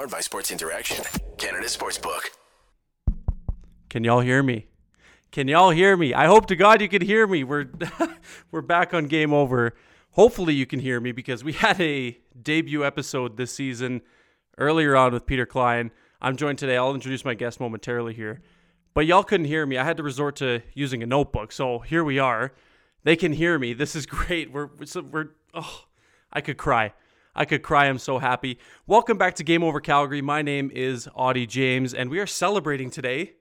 Powered by Sports Interaction, Canada Sportsbook. Can y'all hear me? Can y'all hear me? I hope to God you can hear me. We're we're back on Game Over. Hopefully you can hear me because we had a debut episode this season earlier on with Peter Klein. I'm joined today. I'll introduce my guest momentarily here. But y'all couldn't hear me. I had to resort to using a notebook. So here we are. They can hear me. This is great. We're we're oh, I could cry. I could cry. I'm so happy. Welcome back to Game Over Calgary. My name is Audie James, and we are celebrating today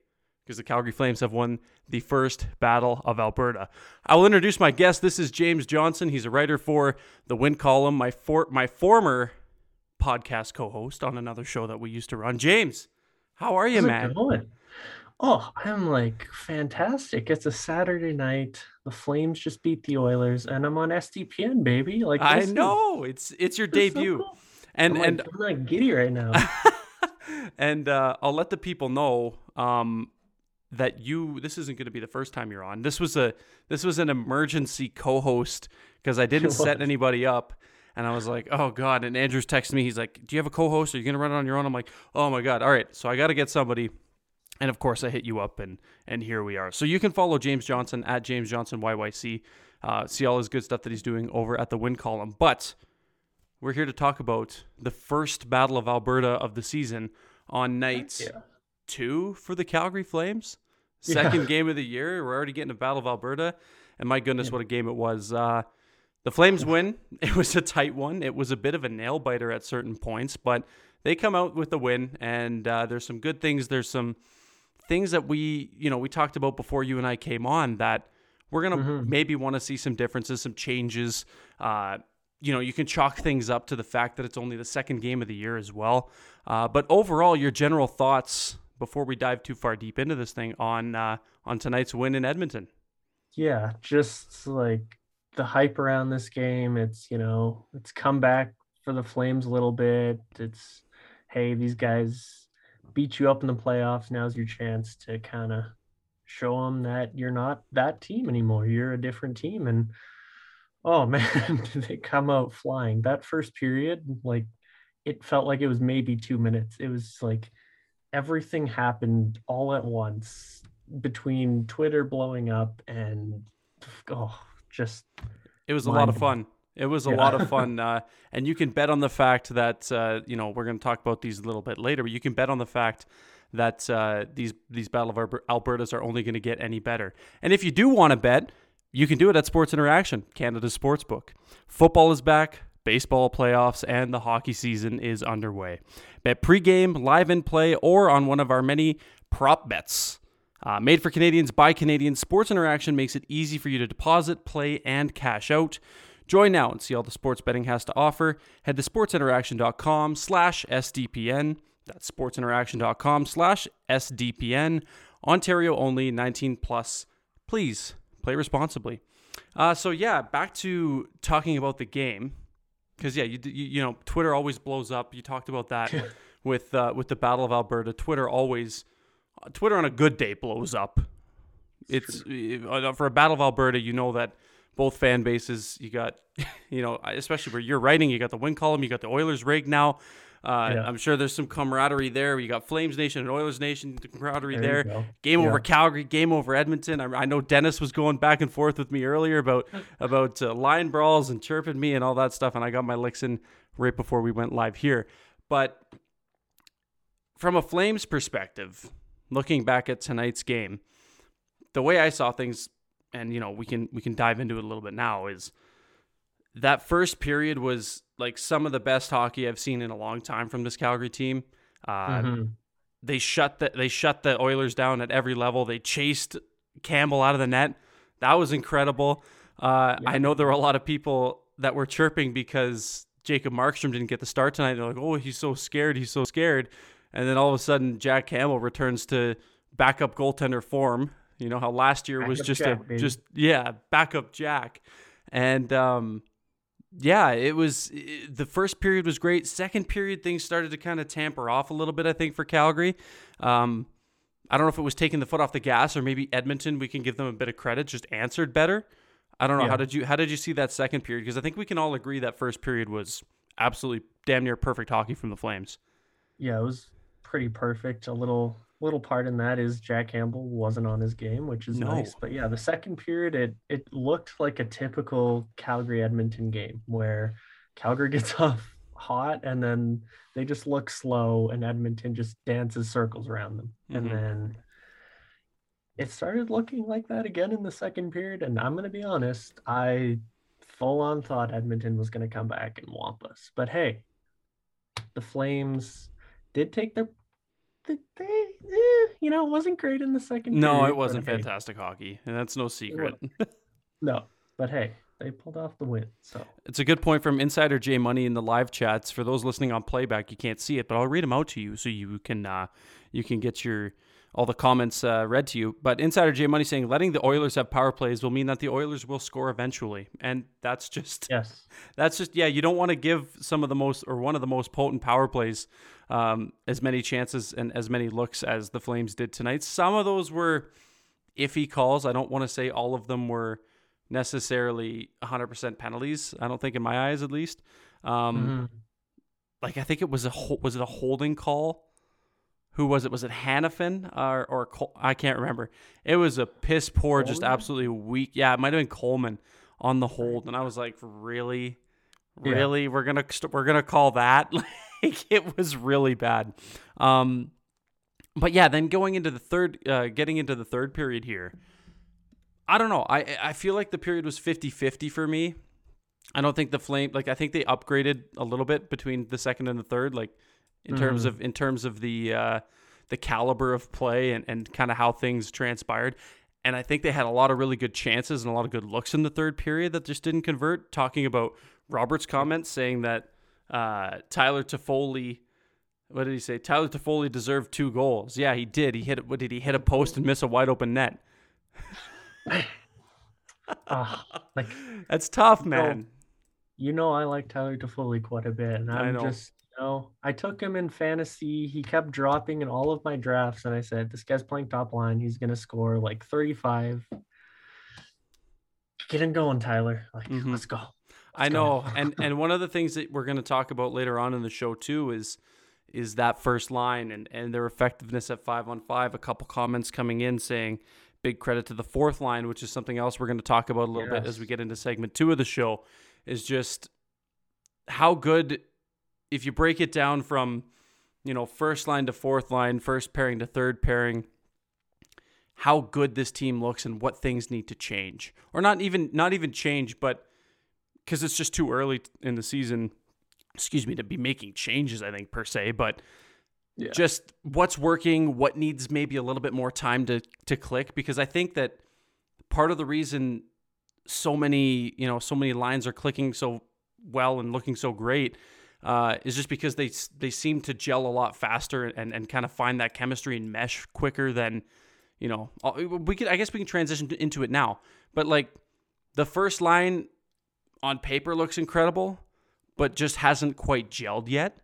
because the Calgary Flames have won the first Battle of Alberta. I will introduce my guest. This is James Johnson. He's a writer for the Win column, my for, my former podcast co-host on another show that we used to run. James, how are you, How's man? Oh, I'm like fantastic. It's a Saturday night. The Flames just beat the Oilers, and I'm on SDPN, baby. Like I this is- know it's it's your is so debut, cool. and I'm like, and I'm like giddy right now. and uh, I'll let the people know um, that you. This isn't going to be the first time you're on. This was a this was an emergency co-host because I didn't set anybody up, and I was like, oh god. And Andrew's texting me. He's like, do you have a co-host? Are you going to run it on your own? I'm like, oh my god. All right. So I got to get somebody. And of course, I hit you up, and and here we are. So you can follow James Johnson at James Johnson YYC. Uh, see all his good stuff that he's doing over at the Win column. But we're here to talk about the first Battle of Alberta of the season on night yeah. two for the Calgary Flames. Yeah. Second game of the year. We're already getting a Battle of Alberta. And my goodness, Yeah. what a game it was. Uh, the Flames win. It was a tight one. It was a bit of a nail biter at certain points, but they come out with the win. And uh, there's some good things. There's some things that we, you know, we talked about before you and I came on that we're going to Mhm. maybe want to see some differences, some changes. Uh, you know, you can chalk things up to the fact that it's only the second game of the year as well. Uh, but overall, your general thoughts before we dive too far deep into this thing on uh, on tonight's win in Edmonton. yeah, just like the hype around this game. It's you know, it's come back for the Flames a little bit. It's hey, these guys beat you up in the playoffs. Now's your chance to kind of show them that you're not that team anymore. You're a different team, and oh man, they come out flying. That first period, like it felt like it was maybe two minutes. It was like everything happened all at once between Twitter blowing up and oh, just It was a lot of fun. It was a Yeah. lot of fun, uh, and you can bet on the fact that uh, you know we're going to talk about these a little bit later. But you can bet on the fact that uh, these these Battle of Albertas are only going to get any better. And if you do want to bet, you can do it at Sports Interaction, Canada's sportsbook. Football is back, baseball playoffs, and the hockey season is underway. Bet pregame, live in play, or on one of our many prop bets. Uh, made for Canadians by Canadians, Sports Interaction makes it easy for you to deposit, play, and cash out. Join now and see all the sports betting has to offer. Head to sportsinteraction.com slash SDPN. That's sportsinteraction.com slash SDPN. Ontario only, 19 plus. Please play responsibly. Uh, so yeah, back to talking about the game. Because yeah, you, you you know Twitter always blows up. You talked about that with uh, with the Battle of Alberta. Twitter always Twitter on a good day blows up. It's uh, for a Battle of Alberta. You know that both fan bases. You got you know especially where you're writing. You got the win column. You got the Oilers rig now. Uh, Yeah. I'm sure there's some camaraderie there. You got Flames Nation and Oilers Nation the camaraderie There there. go. Game over Calgary, game over Edmonton. I, I know Dennis was going back and forth with me earlier about about uh, line brawls and chirping me and all that stuff, and I got my licks in right before we went live here. But from a Flames perspective, looking back at tonight's game, the way I saw things, and you know we can we can dive into it a little bit now, is that first period was like some of the best hockey I've seen in a long time from this Calgary team. Uh, Mhm. they shut the they shut the Oilers down at every level. They chased Campbell out of the net. That was incredible. Uh, I know there were a lot of people that were chirping because Jacob Markstrom didn't get the start tonight. They're like, "Oh, he's so scared. He's so scared." And then all of a sudden, Jack Campbell returns to backup goaltender form. You know how last year was just Jack, a baby. just yeah backup Jack, and um, yeah, it was i- the first period was great. Second period, things started to kind of tamper off a little bit. I think for Calgary, um, I don't know if it was taking the foot off the gas or maybe Edmonton. We can give them a bit of credit, just answered better. I don't know Yeah. how did you how did you see that second period? Because I think we can all agree that first period was absolutely damn near perfect hockey from the Flames. Yeah, it was pretty perfect. A little little part in that is Jack Campbell wasn't on his game, which is No. nice. But yeah, the second period it it looked like a typical Calgary Edmonton game where Calgary gets off hot and then they just look slow and Edmonton just dances circles around them. Mhm. And then it started looking like that again in the second period. And I'm gonna be honest, I full on thought Edmonton was gonna come back and whomp us. But hey, the Flames did take their they, they eh, you know, it wasn't great in the second No, period, it wasn't hey, fantastic hockey, and that's no secret. No, but hey, they pulled off the win. So It's a good point from Insider J Money in the live chats. For those listening on playback, you can't see it, but I'll read them out to you so you can uh, you can get your all the comments uh, read to you. But Insider J Money saying letting the Oilers have power plays will mean that the Oilers will score eventually, and that's just yes. that's just yeah. You don't want to give some of the most or one of the most potent power plays um, as many chances and as many looks as the Flames did tonight. Some of those were iffy calls. I don't want to say all of them were necessarily 100% penalties. I don't think in my eyes at least. Um, Mhm. Like I think it was a ho- was it a holding call? Who was it? Was it Hanifin or or Col- I can't remember. It was a piss poor, just Coleman? absolutely weak. Yeah, it might have been Coleman on the hold, and I was like, really, Yeah. really, we're gonna st- we're gonna call that. like it was really bad. Um, but yeah, then going into the third, uh, getting into the third period here. I don't know. I I feel like the period was 50-50 for me. I don't think the flame like I think they upgraded a little bit between the second and the third, like in terms Mhm. of in terms of the uh, the caliber of play and, and kind of how things transpired. And I think they had a lot of really good chances and a lot of good looks in the third period that just didn't convert. Talking about Robert's comments saying that uh, Tyler Toffoli, what did he say? Tyler Toffoli deserved two goals. Yeah, he did. He hit. What did he hit a post and miss a wide open net? Like That's tough, man. you know, I like Tyler Toffoli quite a bit, and I I'm know. just know, I took him in fantasy. He kept dropping in all of my drafts, and I said, "This guy's playing top line. He's gonna score like 35." Get him going, Tyler. Like, Mhm. let's go. I Let's go. know, and and one of the things that we're going to talk about later on in the show too is is that first line and and their effectiveness at five on five. A couple comments coming in saying big credit to the fourth line, which is something else we're going to talk about a little bit as we get into segment two of the show. Is just how good if you break it down from you know first line to fourth line, first pairing to third pairing. How good this team looks and what things need to change, or not even not even change, but because it's just too early in the season, excuse me, to be making changes, I think, per se, but Yeah. just what's working, what needs maybe a little bit more time to, to click, because I think that part of the reason so many, you know, so many lines are clicking so well and looking so great uh, is just because they they seem to gel a lot faster and, and kind of find that chemistry and mesh quicker than, you know, we could, I guess we can transition into it now, but like the first line on paper looks incredible, but just hasn't quite gelled yet.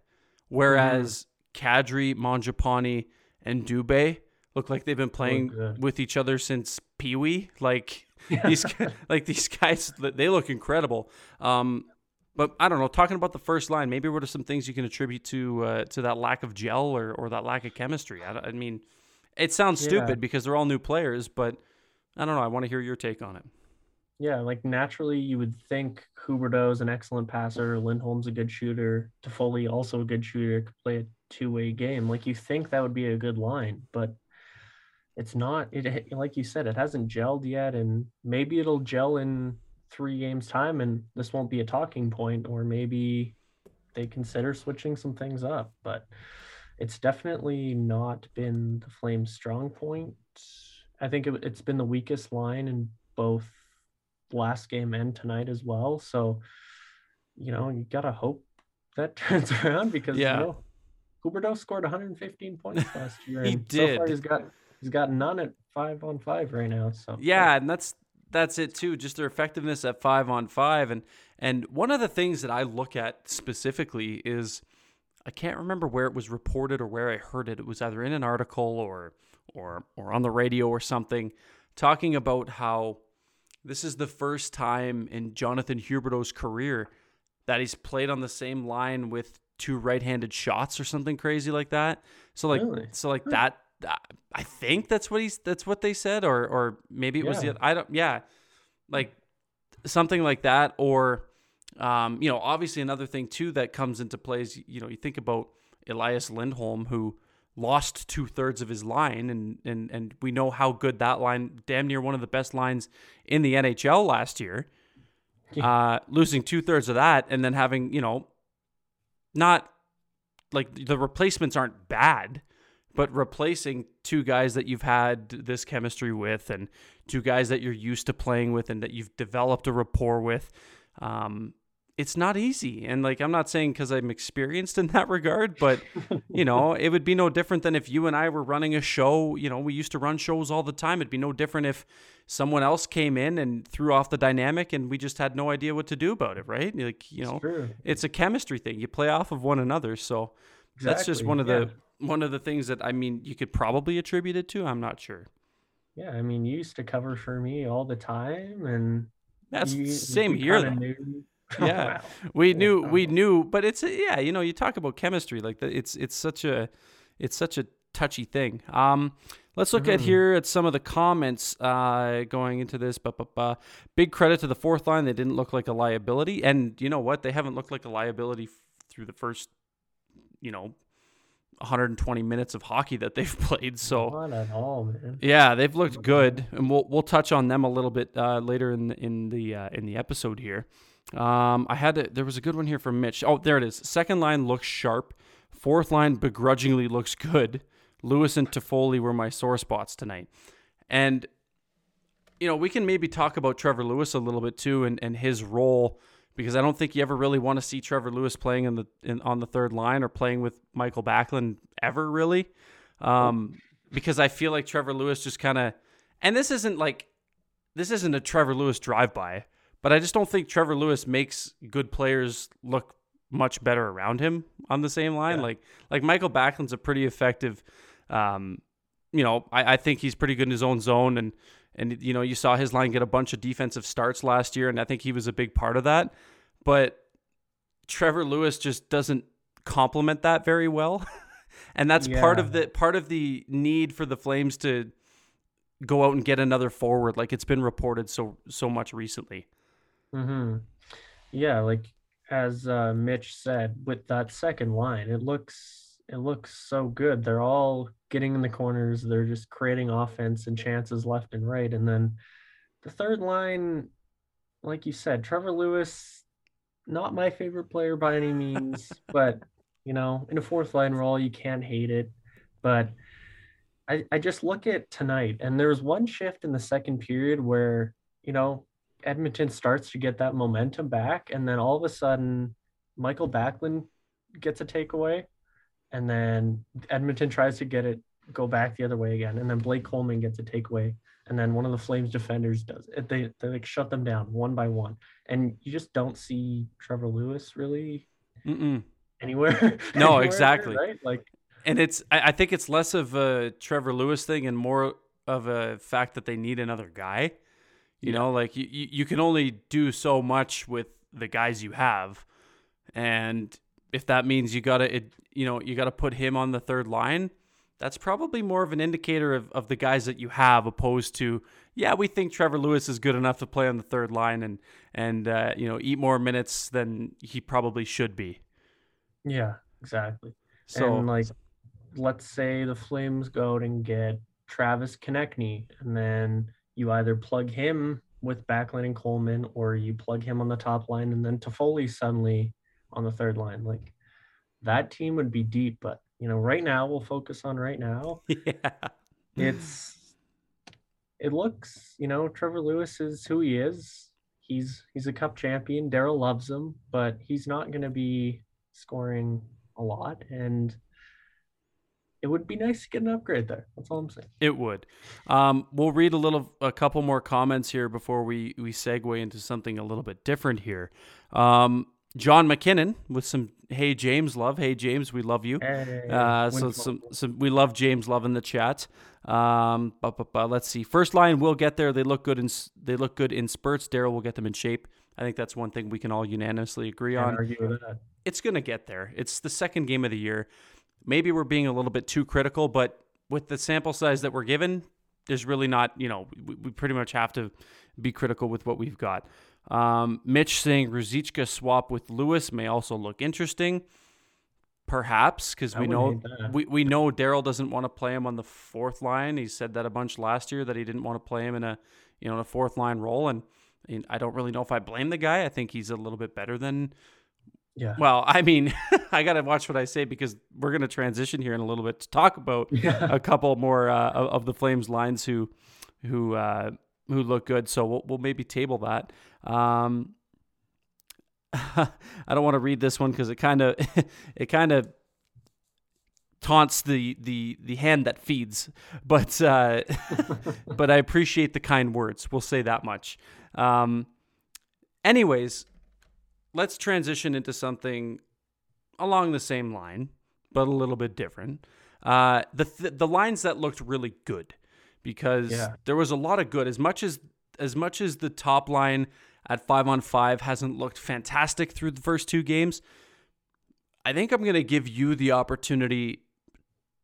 Whereas Kadri, Mangiapane, and Dubé look like they've been playing with each other since Pee Wee. Like these, like these guys, they look incredible. Um, but I don't know. Talking about the first line, maybe what are some things you can attribute to uh, to that lack of gel or, or that lack of chemistry? I, I mean, it sounds Yeah. stupid because they're all new players, but I don't know. I want to hear your take on it. Yeah, like naturally you would think Huberdeau's an excellent passer, Lindholm's a good shooter, Toffoli also a good shooter, could play a two-way game. Like you think that would be a good line, but it's not. It like you said, it hasn't gelled yet, and maybe it'll gel in three games time, and this won't be a talking point, or maybe they consider switching some things up. But it's definitely not been the Flames' strong point. I think it, it's been the weakest line in both last game and tonight as well. So, you know, you gotta hope that turns around because Yeah. you know, Huberdeau scored 115 points last year. He and So far did. he's got he's got none at five on five right now. So Yeah, and that's that's it too. Just their effectiveness at five on five, and and one of the things that I look at specifically is I can't remember where it was reported or where I heard it. It was either in an article or or or on the radio or something, talking about how this is the first time in Jonathan Huberdeau's career that he's played on the same line with two right-handed shots or something crazy like that. So like Really? so like that I think that's what he's that's what they said or or maybe it was Yeah. the I don't yeah. Like something like that or um, you know, obviously another thing too that comes into play is you know, you think about Elias Lindholm who lost two thirds of his line and and and we know how good that line damn near one of the best lines in the NHL last year. Uh losing two thirds of that and then having, you know, not like the replacements aren't bad, but replacing two guys that you've had this chemistry with and two guys that you're used to playing with and that you've developed a rapport with, um, it's not easy. And like, I'm not saying because I'm experienced in that regard, but you know, it would be no different than if you and I were running a show. You know, we used to run shows all the time. It'd be no different if someone else came in and threw off the dynamic and we just had no idea what to do about it, right? Like, you know, true. it's a chemistry thing. You play off of one another. So that's just one of yeah. the one of the things that I mean you could probably attribute it to. I'm not sure. Yeah, I mean, you used to cover for me all the time, and That's you, same here knew- Yeah. Wow. We Yeah, knew we knew, but it's yeah, you know, you talk about chemistry like that. It's it's such a it's such a touchy thing. Um, let's look at Mhm. here at some of the comments uh, going into this. Ba, ba, ba. Big credit to the fourth line. They didn't look like a liability, and you know what? They haven't looked like a liability f- through the first, you know, 120 minutes of hockey that they've played. So. All, man. Yeah, they've looked good, and we'll we'll touch on them a little bit uh, later in the, in the uh, in the episode here. Um, I had to, there was a good one here from Mitch. Oh, there it is. Second line looks sharp. Fourth line begrudgingly looks good. Lewis and Toffoli were my sore spots tonight, and you know we can maybe talk about Trevor Lewis a little bit too, and, and his role because I don't think you ever really want to see Trevor Lewis playing in the in, on the third line or playing with Michael Backlund ever really, um, because I feel like Trevor Lewis just kind of, and this isn't like, this isn't a Trevor Lewis drive by, but I just don't think Trevor Lewis makes good players look much better around him on the same line. Yeah. Like like Michael Backlund's a pretty effective, um, you know, I, I think he's pretty good in his own zone and. And you know, you saw his line get a bunch of defensive starts last year, and I think he was a big part of that. But Trevor Lewis just doesn't complement that very well. and that's part of the part of the need for the Flames to go out and get another forward like it's been reported so so much recently. hmm Yeah, like as uh, Mitch said, with that second line, it looks it looks so good. They're all getting in the corners. They're just creating offense and chances left and right. And then the third line, like you said, Trevor Lewis, not my favorite player by any means, but you know, in a fourth line role, you can't hate it. But I, I just look at tonight, and there was one shift in the second period where, you know, Edmonton starts to get that momentum back, and then all of a sudden, Michael Backlund gets a takeaway, and then Edmonton tries to get it go back the other way again, and then Blake Coleman gets a takeaway, and then one of the Flames defenders does it. They they like shut them down one by one, and you just don't see Trevor Lewis really Mm-mm. anywhere. No, anywhere, exactly. Right? Like And it's I, I think it's less of a Trevor Lewis thing and more of a fact that they need another guy. You Yeah. know, like you, you you can only do so much with the guys you have. And if that means you gotta it, you know, you gotta put him on the third line, that's probably more of an indicator of, of the guys that you have opposed to yeah we think trevor lewis is good enough to play on the third line and and uh, you know eat more minutes than he probably should be yeah, exactly. so and like, let's say the Flames go out and get Travis Konecny, and then you either plug him with Backlund and Coleman, or you plug him on the top line, and then Toffoli suddenly on the third line. Like that team would be deep, but you know, right now we'll focus on right now. yeah It's it looks, you know, Trevor Lewis is who he is. He's he's a cup champion. Daryl loves him, but he's not going to be scoring a lot, and it would be nice to get an upgrade there. That's all I'm saying. It would. Um, we'll read a little, a couple more comments here before we we segue into something a little bit different here. Um, John McKinnon with some "Hey James, love." Hey James, we love you. Hey, Uh, so some, some we love James Love in the chat. Um, but, but, but let's see. First line will get there. They look good in they look good in spurts. Daryl will get them in shape. I think that's one thing we can all unanimously agree on. argue with that. It's going to get there. It's the second game of the year. Maybe we're being a little bit too critical, but with the sample size that we're given, there's really not, you know, we, we pretty much have to be critical with what we've got. Um, Mitch saying Ruzicka swap with Lewis may also look interesting. Perhaps because we know we, we know Daryl doesn't want to play him on the fourth line. He said that a bunch last year that he didn't want to play him in a you know in a fourth line role, and, and I don't really know if I blame the guy. I think he's a little bit better than Yeah. well, I mean, I got to watch what I say because we're going to transition here in a little bit to talk about Yeah. a couple more uh, of of the Flames lines who who uh, who look good. So we'll, we'll maybe table that. Um, I don't want to read this one because it kind of it kind of taunts the the the hand that feeds, but uh, but I appreciate the kind words. We'll say that much. Um, anyways, let's transition into something along the same line, but a little bit different. Uh, the th- the lines that looked really good because Yeah. there was a lot of good. As much as as much as the top line at five on five hasn't looked fantastic through the first two games, I think I'm going to give you the opportunity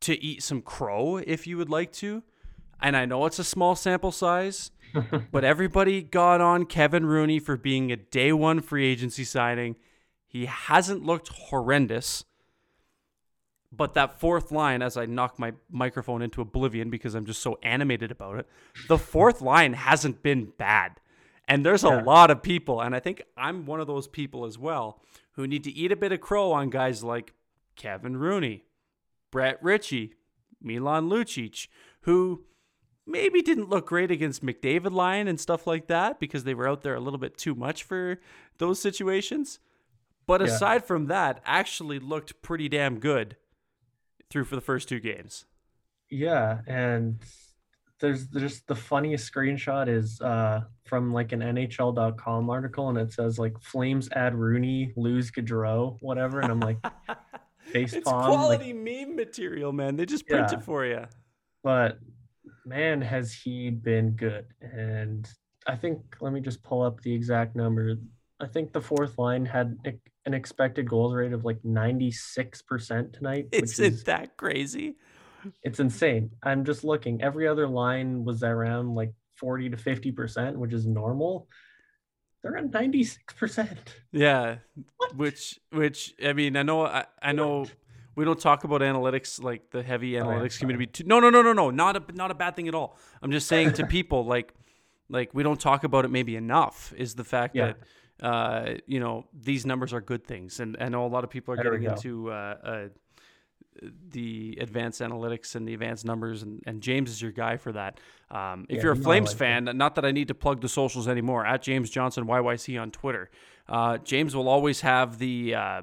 to eat some crow if you would like to. And I know it's a small sample size, but everybody got on Kevin Rooney for being a day one free agency signing. He hasn't looked horrendous. But that fourth line, as I knock my microphone into oblivion because I'm just so animated about it, the fourth line hasn't been bad. And there's a lot of people, and I think I'm one of those people as well, who need to eat a bit of crow on guys like Kevin Rooney, Brett Ritchie, Milan Lucic, who maybe didn't look great against McDavid line and stuff like that because they were out there a little bit too much for those situations. But Yeah. aside from that, actually looked pretty damn good through for the first two games. Yeah, and there's just the funniest screenshot is uh from like an NHL.com article, and it says like Flames add Rooney, lose Gaudreau, whatever, and I'm like, face it's palm, like- quality meme material, man. They just print Yeah. it for you. but man, has he been good. And I think let me just pull up the exact number. I think the fourth line had an expected goals rate of like 96% tonight, is it that crazy. it's insane. I'm just looking. Every other line was around like 40 to 50%, which is normal. They're at 96%. Yeah, What? which which I mean, I know I, I know we don't talk about analytics like the heavy Oh, analytics sorry. community. Too. No, no, no, no, no, not a not a bad thing at all. I'm just saying to people like like we don't talk about it maybe enough is the fact Yeah. that uh you know these numbers are good things and I know a lot of people are There getting into uh, uh the advanced analytics and the advanced numbers and, and James is your guy for that. Um, if Yeah, you're a you know I Flames like fan, not that I need to plug the socials anymore, at James Johnson YYC on Twitter. Uh, James will always have the uh,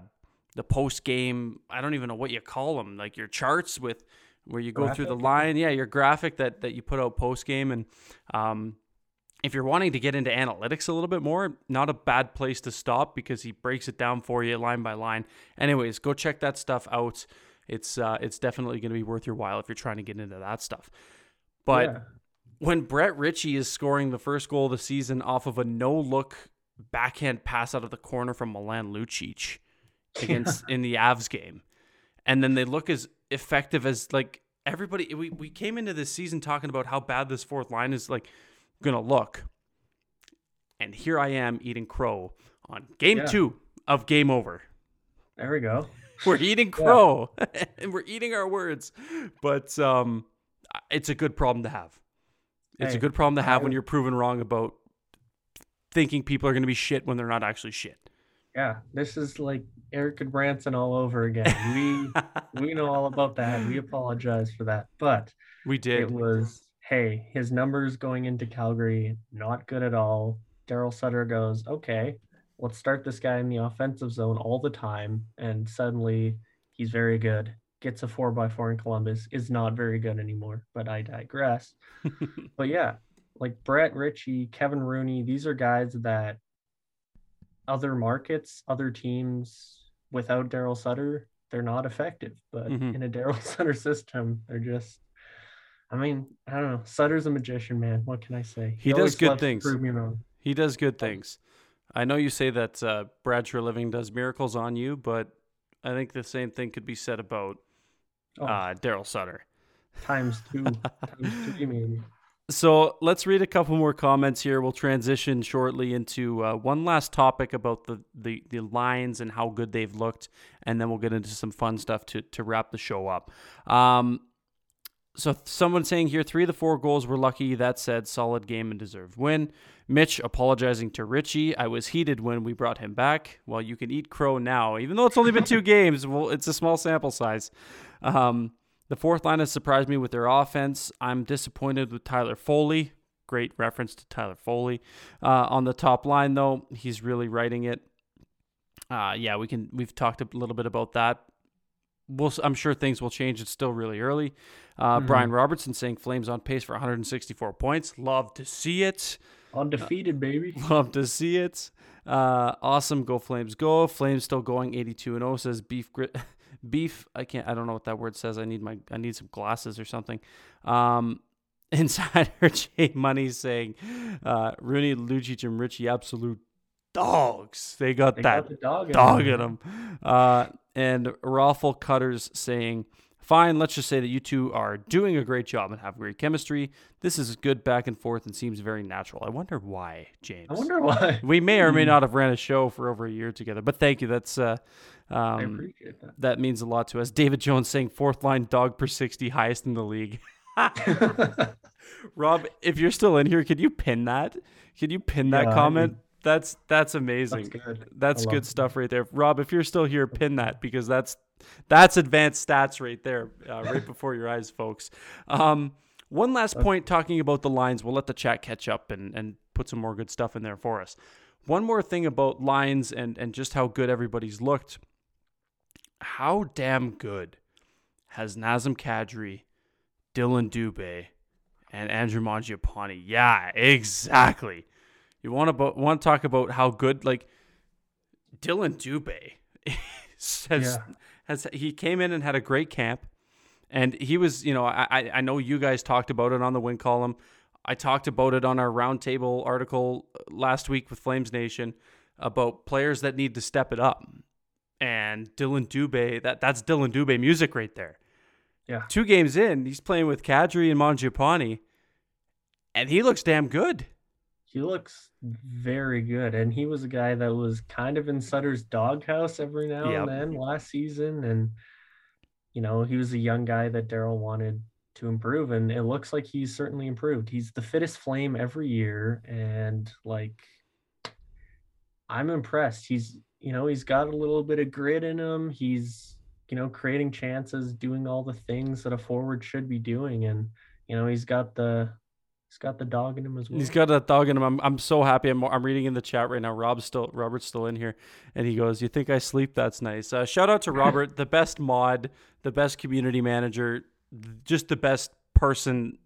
the post game. I don't even know what you call them, like your charts with where you go through the line. Yeah, your graphic that that you put out post game, and um, if you're wanting to get into analytics a little bit more, not a bad place to stop because he breaks it down for you line by line. Anyways, go check that stuff out. It's uh, it's definitely going to be worth your while if you're trying to get into that stuff. But Yeah. when Brett Ritchie is scoring the first goal of the season off of a no look backhand pass out of the corner from Milan Lucic against in the Avs game, and then they look as effective as like everybody. We we came into this season talking about how bad this fourth line is like gonna look, and here I am eating crow on game Yeah. two of Game Over. There we go. We're eating crow, and we're eating our words, but um, it's a good problem to have. It's a good problem to have I- when you're proven wrong about thinking people are going to be shit when they're not actually shit. Yeah. This is like Erik Gudbranson all over again. We we know all about that. We apologize for that. But we did. it was hey, his numbers going into Calgary, not good at all. Daryl Sutter goes, okay, let's start this guy in the offensive zone all the time. And suddenly he's very good. Gets a four by four in Columbus, is not very good anymore. But I digress. but yeah, like Brett Ritchie, Kevin Rooney, these are guys that other markets, other teams without Daryl Sutter, they're not effective. But Mhm. in a Daryl Sutter system, they're just I mean, I don't know. Sutter's a magician, man. What can I say? He does good things. Prove me wrong. He does good things. I know you say that uh, Brad Treliving does miracles on you, but I think the same thing could be said about Oh, uh, Daryl Sutter. times two, times three, maybe. So let's read a couple more comments here. We'll transition shortly into uh, one last topic about the, the, the lines and how good they've looked, and then we'll get into some fun stuff to, to wrap the show up. Um, so someone saying here three of the four goals were lucky. That said, solid game and deserved win. Mitch apologizing to Richie. I was heated when we brought him back. Well, you can eat crow now, even though it's only been two games. Well, it's a small sample size. Um, the fourth line has surprised me with their offense. I'm disappointed with Tyler Foley. Great reference to Tyler Foley. Uh, on the top line, though, he's really writing it. Uh, yeah, we can. We've talked a little bit about that. We'll, I'm sure things will change. It's still really early. Uh, Mhm. Brian Robertson saying Flames on pace for 164 points. Love to see it. Undefeated, baby. Love to see it. Uh, awesome. Go Flames. Go. Flames still going 82 and 0 says beef grit. Beef. I can't. I don't know what that word says. I need my. I need some glasses or something. Um, Insider J Money saying, uh, Rooney, Lucic, and Richie absolute dogs. They got They that got the dog in dog them. in them. Uh, and Raffle Cutters saying, Fine, let's just say that you two are doing a great job and have great chemistry. This is good back and forth and seems very natural. I wonder why, James. I wonder why. we may or may Hmm. not have ran a show for over a year together, but thank you. That's uh, I um, appreciate that. that means a lot to us. David Jones saying fourth line dog per sixty, highest in the league. Rob, if you're still in here, could you pin that? Could you pin that Yeah, I comment? mean- that's that's amazing. That's good. That's good stuff right there, Rob. If you're still here, pin that because that's that's advanced stats right there, uh, right before your eyes, folks. Um, one last point talking about the lines. We'll let the chat catch up and and put some more good stuff in there for us. One more thing about lines and and just how good everybody's looked. How damn good has Nazem Kadri, Dillon Dubé, and Andrew Mangiapane? Yeah, exactly. You want to want to talk about how good like Dillon Dubé has Yeah. has he came in and had a great camp, and he was you know I I- know you guys talked about it on the win column. I talked about it on our roundtable article uh, last week with Flames Nation about players that need to step it up, and Dillon Dubé that that's Dillon Dubé music right there. Yeah. Two games in, he's playing with Kadri and Mangiapane, and he looks damn good. He looks very good, and he was a guy that was kind of in Sutter's doghouse every now Yep. and then last season, and you know he was a young guy that Daryl wanted to improve, and it looks like he's certainly improved. He's the fittest flame every year, and like I'm impressed. He's you know he's got a little bit of grit in him. He's you know creating chances, doing all the things that a forward should be doing, and you know he's got the he's got the dog in him as well. He's got that dog in him. I'm, I'm so happy. I'm, I'm reading in the chat right now. Rob's still Robert's still in here, and he goes, "You think I sleep? That's nice." Uh, shout out to Robert, the best mod, the best community manager, just the best person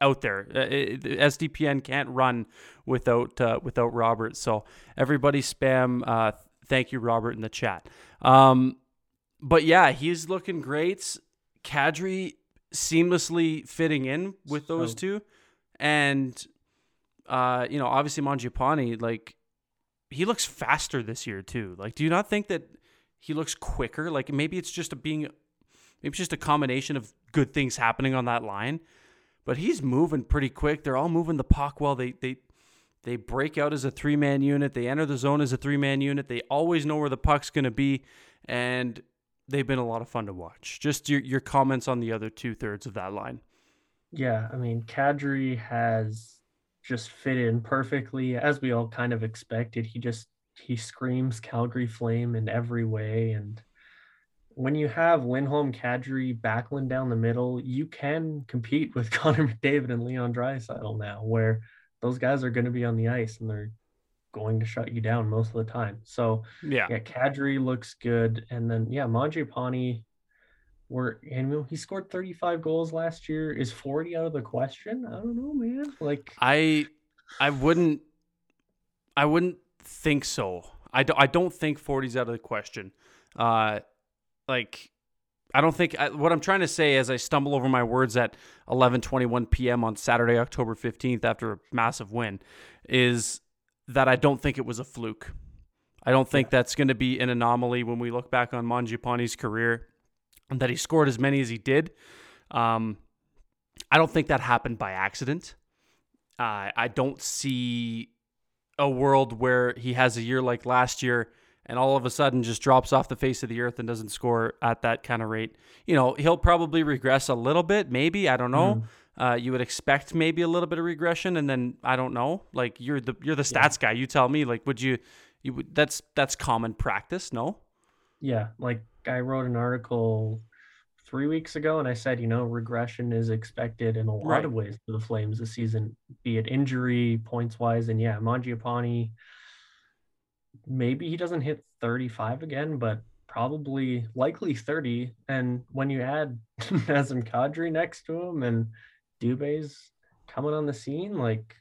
out there. Uh, it- SDPN can't run without uh, without Robert. So everybody spam. Uh, thank you, Robert, in the chat. Um, but yeah, he's looking great. Kadri seamlessly fitting in with those So- two, and uh, you know, obviously Mangiapane, like he looks faster this year too. Like, do you not think that he looks quicker? Like maybe it's just a being, maybe it's just a combination of good things happening on that line. But he's moving pretty quick. They're all moving the puck well. They they they break out as a three man unit. They enter the zone as a three man unit. They always know where the puck's going to be, and they've been a lot of fun to watch. Just your your comments on the other two thirds of that line. Yeah, I mean, Kadri has just fit in perfectly, as we all kind of expected. He just he screams Calgary Flame in every way, and when you have Lindholm, Kadri, Backlund down the middle, you can compete with Connor McDavid and Leon Draisaitl now, where those guys are going to be on the ice and they're going to shut you down most of the time. So Yeah, yeah, Kadri looks good, and then yeah, Mangiapane. Were and he scored 35 goals last year. Is 40 out of the question? I don't know, man. Like I I wouldn't I wouldn't think so. I don't I don't think 40's out of the question. Uh like I don't think I, what I'm trying to say as I stumble over my words at 11:21 p.m. on Saturday, October 15th after a massive win is that I don't think it was a fluke. I don't think that's going to be an anomaly when we look back on Mangiapane's career that he scored as many as he did. Um, I don't think that happened by accident. Uh, I don't see a world where he has a year like last year and all of a sudden just drops off the face of the earth and doesn't score at that kind of rate. You know, he'll probably regress a little bit, maybe. I don't know. Mm. Uh, you would expect maybe a little bit of regression, and then I don't know. Like you're the you're the stats yeah. guy. You tell me. Like, would you? You would. That's that's common practice. No. Yeah, like I wrote an article three weeks ago, and I said, you know, regression is expected in a lot right. of ways for the Flames this season, be it injury, points wise, and yeah, Mangiapane. Maybe he doesn't hit 35 again, but probably likely 30. And when you add Nazem Kadri next to him and Dubé's coming on the scene, like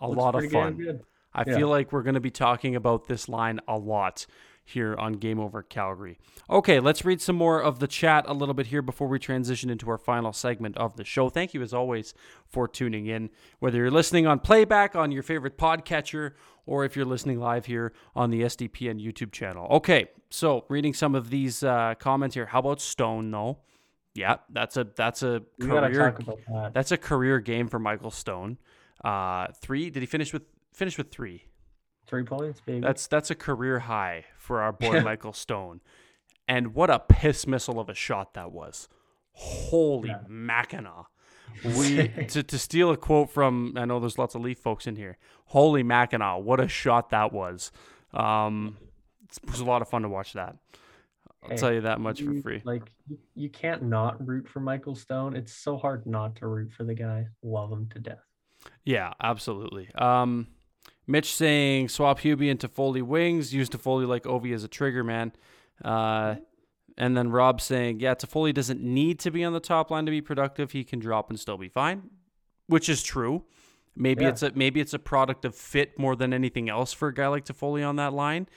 a lot of fun. I yeah. feel like we're going to be talking about this line a lot here on Game Over Calgary. Okay, let's read some more of the chat a little bit here before we transition into our final segment of the show. Thank you, as always, for tuning in. Whether you're listening on playback on your favorite podcatcher or if you're listening live here on the SDPN YouTube channel. Okay, so reading some of these uh, comments here. How about Stone, though? Yeah, that's a that's a we career that. that's a career game for Michael Stone. Uh, three. Did he finish with finish with three? Three points, baby. That's that's a career high for our boy Michael Stone. And what a piss missile of a shot that was. Holy yeah. Mackinaw. We to, to steal a quote from I know there's lots of Leaf folks in here. Holy Mackinaw, what a shot that was. Um, it was a lot of fun to watch that. I'll hey, tell you that much you, for free. Like you can't not root for Michael Stone. It's so hard not to root for the guy. Love him to death. Yeah, absolutely. Um, Mitch saying swap Hubie into Foley wings, use Toffoli like Ovi as a trigger man. Uh, and then Rob saying, yeah, Toffoli doesn't need to be on the top line to be productive. He can drop and still be fine, which is true. Maybe yeah. it's a maybe it's a product of fit more than anything else for a guy like Toffoli on that line.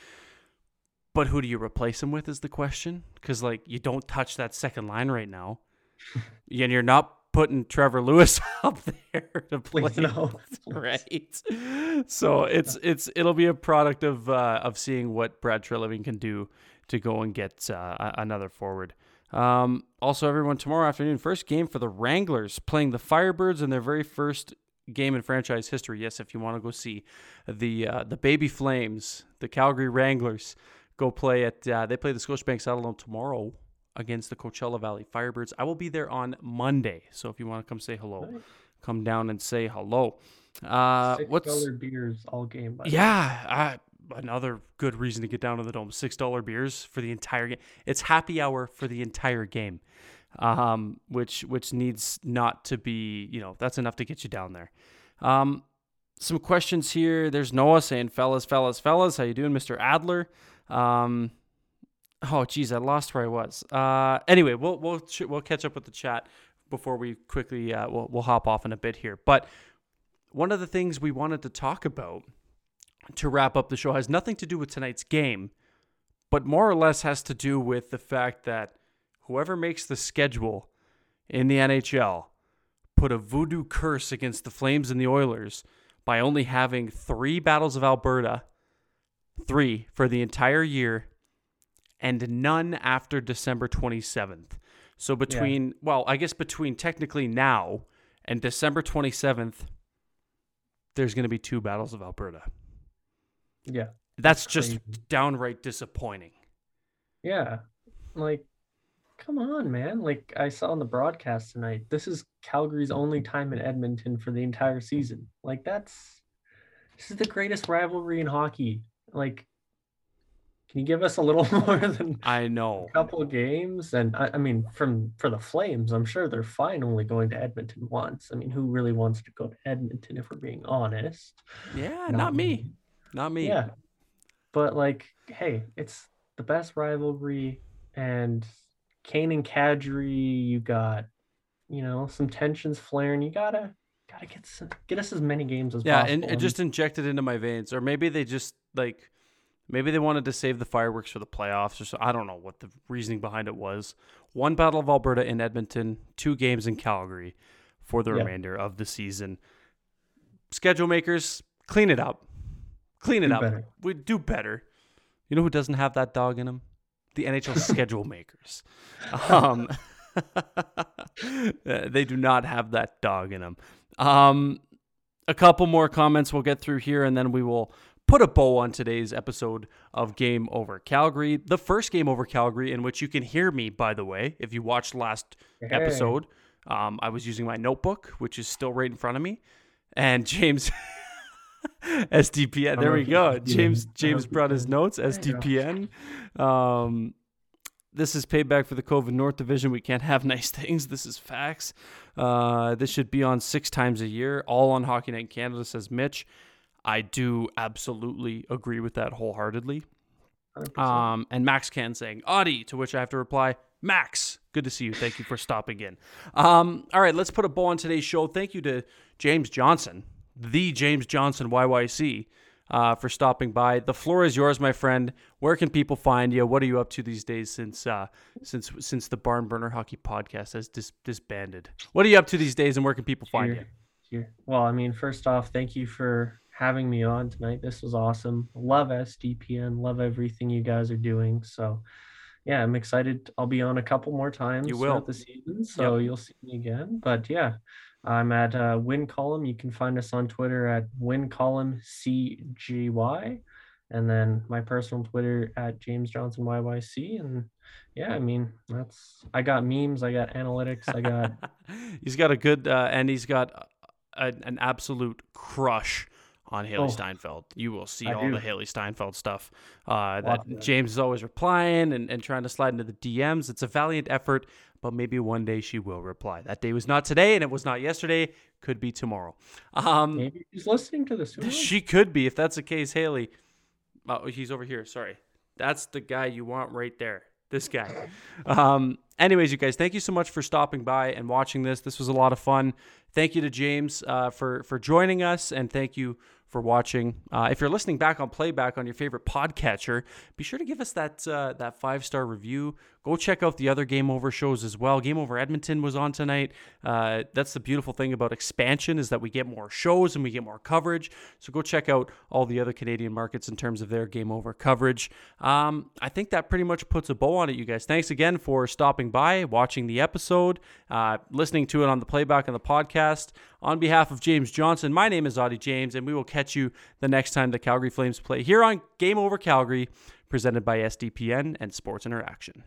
But who do you replace him with is the question? Because like you don't touch that second line right now, and you're not putting Trevor Lewis up there to play. No. right. So it's it's it'll be a product of uh, of seeing what Brad Treliving can do to go and get uh, another forward. Um, also, everyone, tomorrow afternoon, first game for the Wranglers playing the Firebirds in their very first game in franchise history. Yes, if you want to go see the uh, the Baby Flames, the Calgary Wranglers, go play at uh, they play the Scotiabank Saddledome tomorrow against the Coachella Valley Firebirds. I will be there on Monday, so if you want to come say hello, nice. come down and say hello. Uh, Six what's beers all game? yeah, another good reason to get down to the dome. Six dollar beers for the entire game. It's happy hour for the entire game, um, which which needs not to be. You know, that's enough to get you down there. Um, some questions here. There's Noah saying, "Fellas, fellas, fellas, how you doing, Mister Adler?" Um, Oh, geez, I lost where I was. Uh, anyway, we'll we'll we'll catch up with the chat before we quickly uh, we'll we'll hop off in a bit here. But one of the things we wanted to talk about to wrap up the show has nothing to do with tonight's game, but more or less has to do with the fact that whoever makes the schedule in the NHL put a voodoo curse against the Flames and the Oilers by only having three battles of Alberta, three for the entire year and none after December 27th. So between, yeah. well, I guess between technically now and December 27th, there's going to be two battles of Alberta. Yeah. That's, just downright disappointing. Yeah. Like, come on, man. Like I saw on the broadcast tonight, this is Calgary's only time in Edmonton for the entire season. Like, that's, this is the greatest rivalry in hockey. Like, can you give us a little more than I know a couple games? And I, I, mean, from for the Flames, I'm sure they're fine only going to Edmonton once. I mean, who really wants to go to Edmonton if we're being honest? Yeah, not, not me. me. Not me. Yeah. But like, hey, it's the best rivalry and Kane and Kadri, you got, you know, some tensions flaring. You gotta gotta get some, get us as many games as yeah, possible. Yeah, and, and just inject it into my veins, or maybe they just like Maybe they wanted to save the fireworks for the playoffs, or so. I don't know what the reasoning behind it was. One Battle of Alberta in Edmonton, two games in Calgary for the remainder of the season. Schedule makers, clean it up. Clean it Do up. better. We do better. You know who doesn't have that dog in him? The NHL schedule makers. Um, they do not have that dog in them. Um, a couple more comments we'll get through here, and then we will put a bow on today's episode of Game Over Calgary. The first Game Over Calgary, in which you can hear me, by the way, if you watched last Hey. episode. Um, I was using my notebook, which is still right in front of me, and James. SDPN. There we go. James James brought his notes. SDPN. Um, this is payback for the COVID North Division. We can't have nice things. This is facts. Uh, this should be on six times a year, all on Hockey Night in Canada, says Mitch. I do absolutely agree with that wholeheartedly. 100%. Um, and Max Can saying, Audie, to which I have to reply, Max, good to see you. Thank you for stopping in. Um, all right, let's put a bow on today's show. Thank you to James Johnson, the James Johnson YYC, uh, for stopping by. The floor is yours, my friend. Where can people find you? What are you up to these days since uh, since since the Barn Burner Hockey Podcast has dis- disbanded? What are you up to these days, and where can people find you? Well, I mean, first off, thank you for having me on tonight. This was awesome. Love SDPN. Love everything you guys are doing. So, yeah, I'm excited. I'll be on a couple more times You will. throughout the season, so you'll see me again. But yeah, I'm at uh, Win Column. You can find us on Twitter at Win Column CGY, and then my personal Twitter at James Johnson YYC. And yeah, I mean, that's I got memes, I got analytics, I got he's got a good uh, and he's got a, an absolute crush on Hailee Oh, Steinfeld. You will see I all do. the Hailee Steinfeld stuff. Uh, that it. James is always replying and, and trying to slide into the DMs. It's a valiant effort, but maybe one day she will reply. That day was not today, and it was not yesterday. Could be tomorrow. Um, maybe she's listening to this. She could be if that's the case. Hailee, oh, he's over here. Sorry, that's the guy you want right there. This guy. Um, anyways, you guys, thank you so much for stopping by and watching this. This was a lot of fun. Thank you to James uh, for for joining us, and thank you for watching. Uh, if you're listening back on playback on your favorite podcatcher, be sure to give us that uh, that five star review. Go check out the other Game Over shows as well. Game Over Edmonton was on tonight. Uh, that's the beautiful thing about expansion is that we get more shows and we get more coverage. So go check out all the other Canadian markets in terms of their Game Over coverage. Um, I think that pretty much puts a bow on it, you guys. Thanks again for stopping by, watching the episode, uh, listening to it on the playback on the podcast. On behalf of James Johnson, my name is Audie James, and we will catch you the next time the Calgary Flames play here on Game Over Calgary, presented by SDPN and Sports Interaction.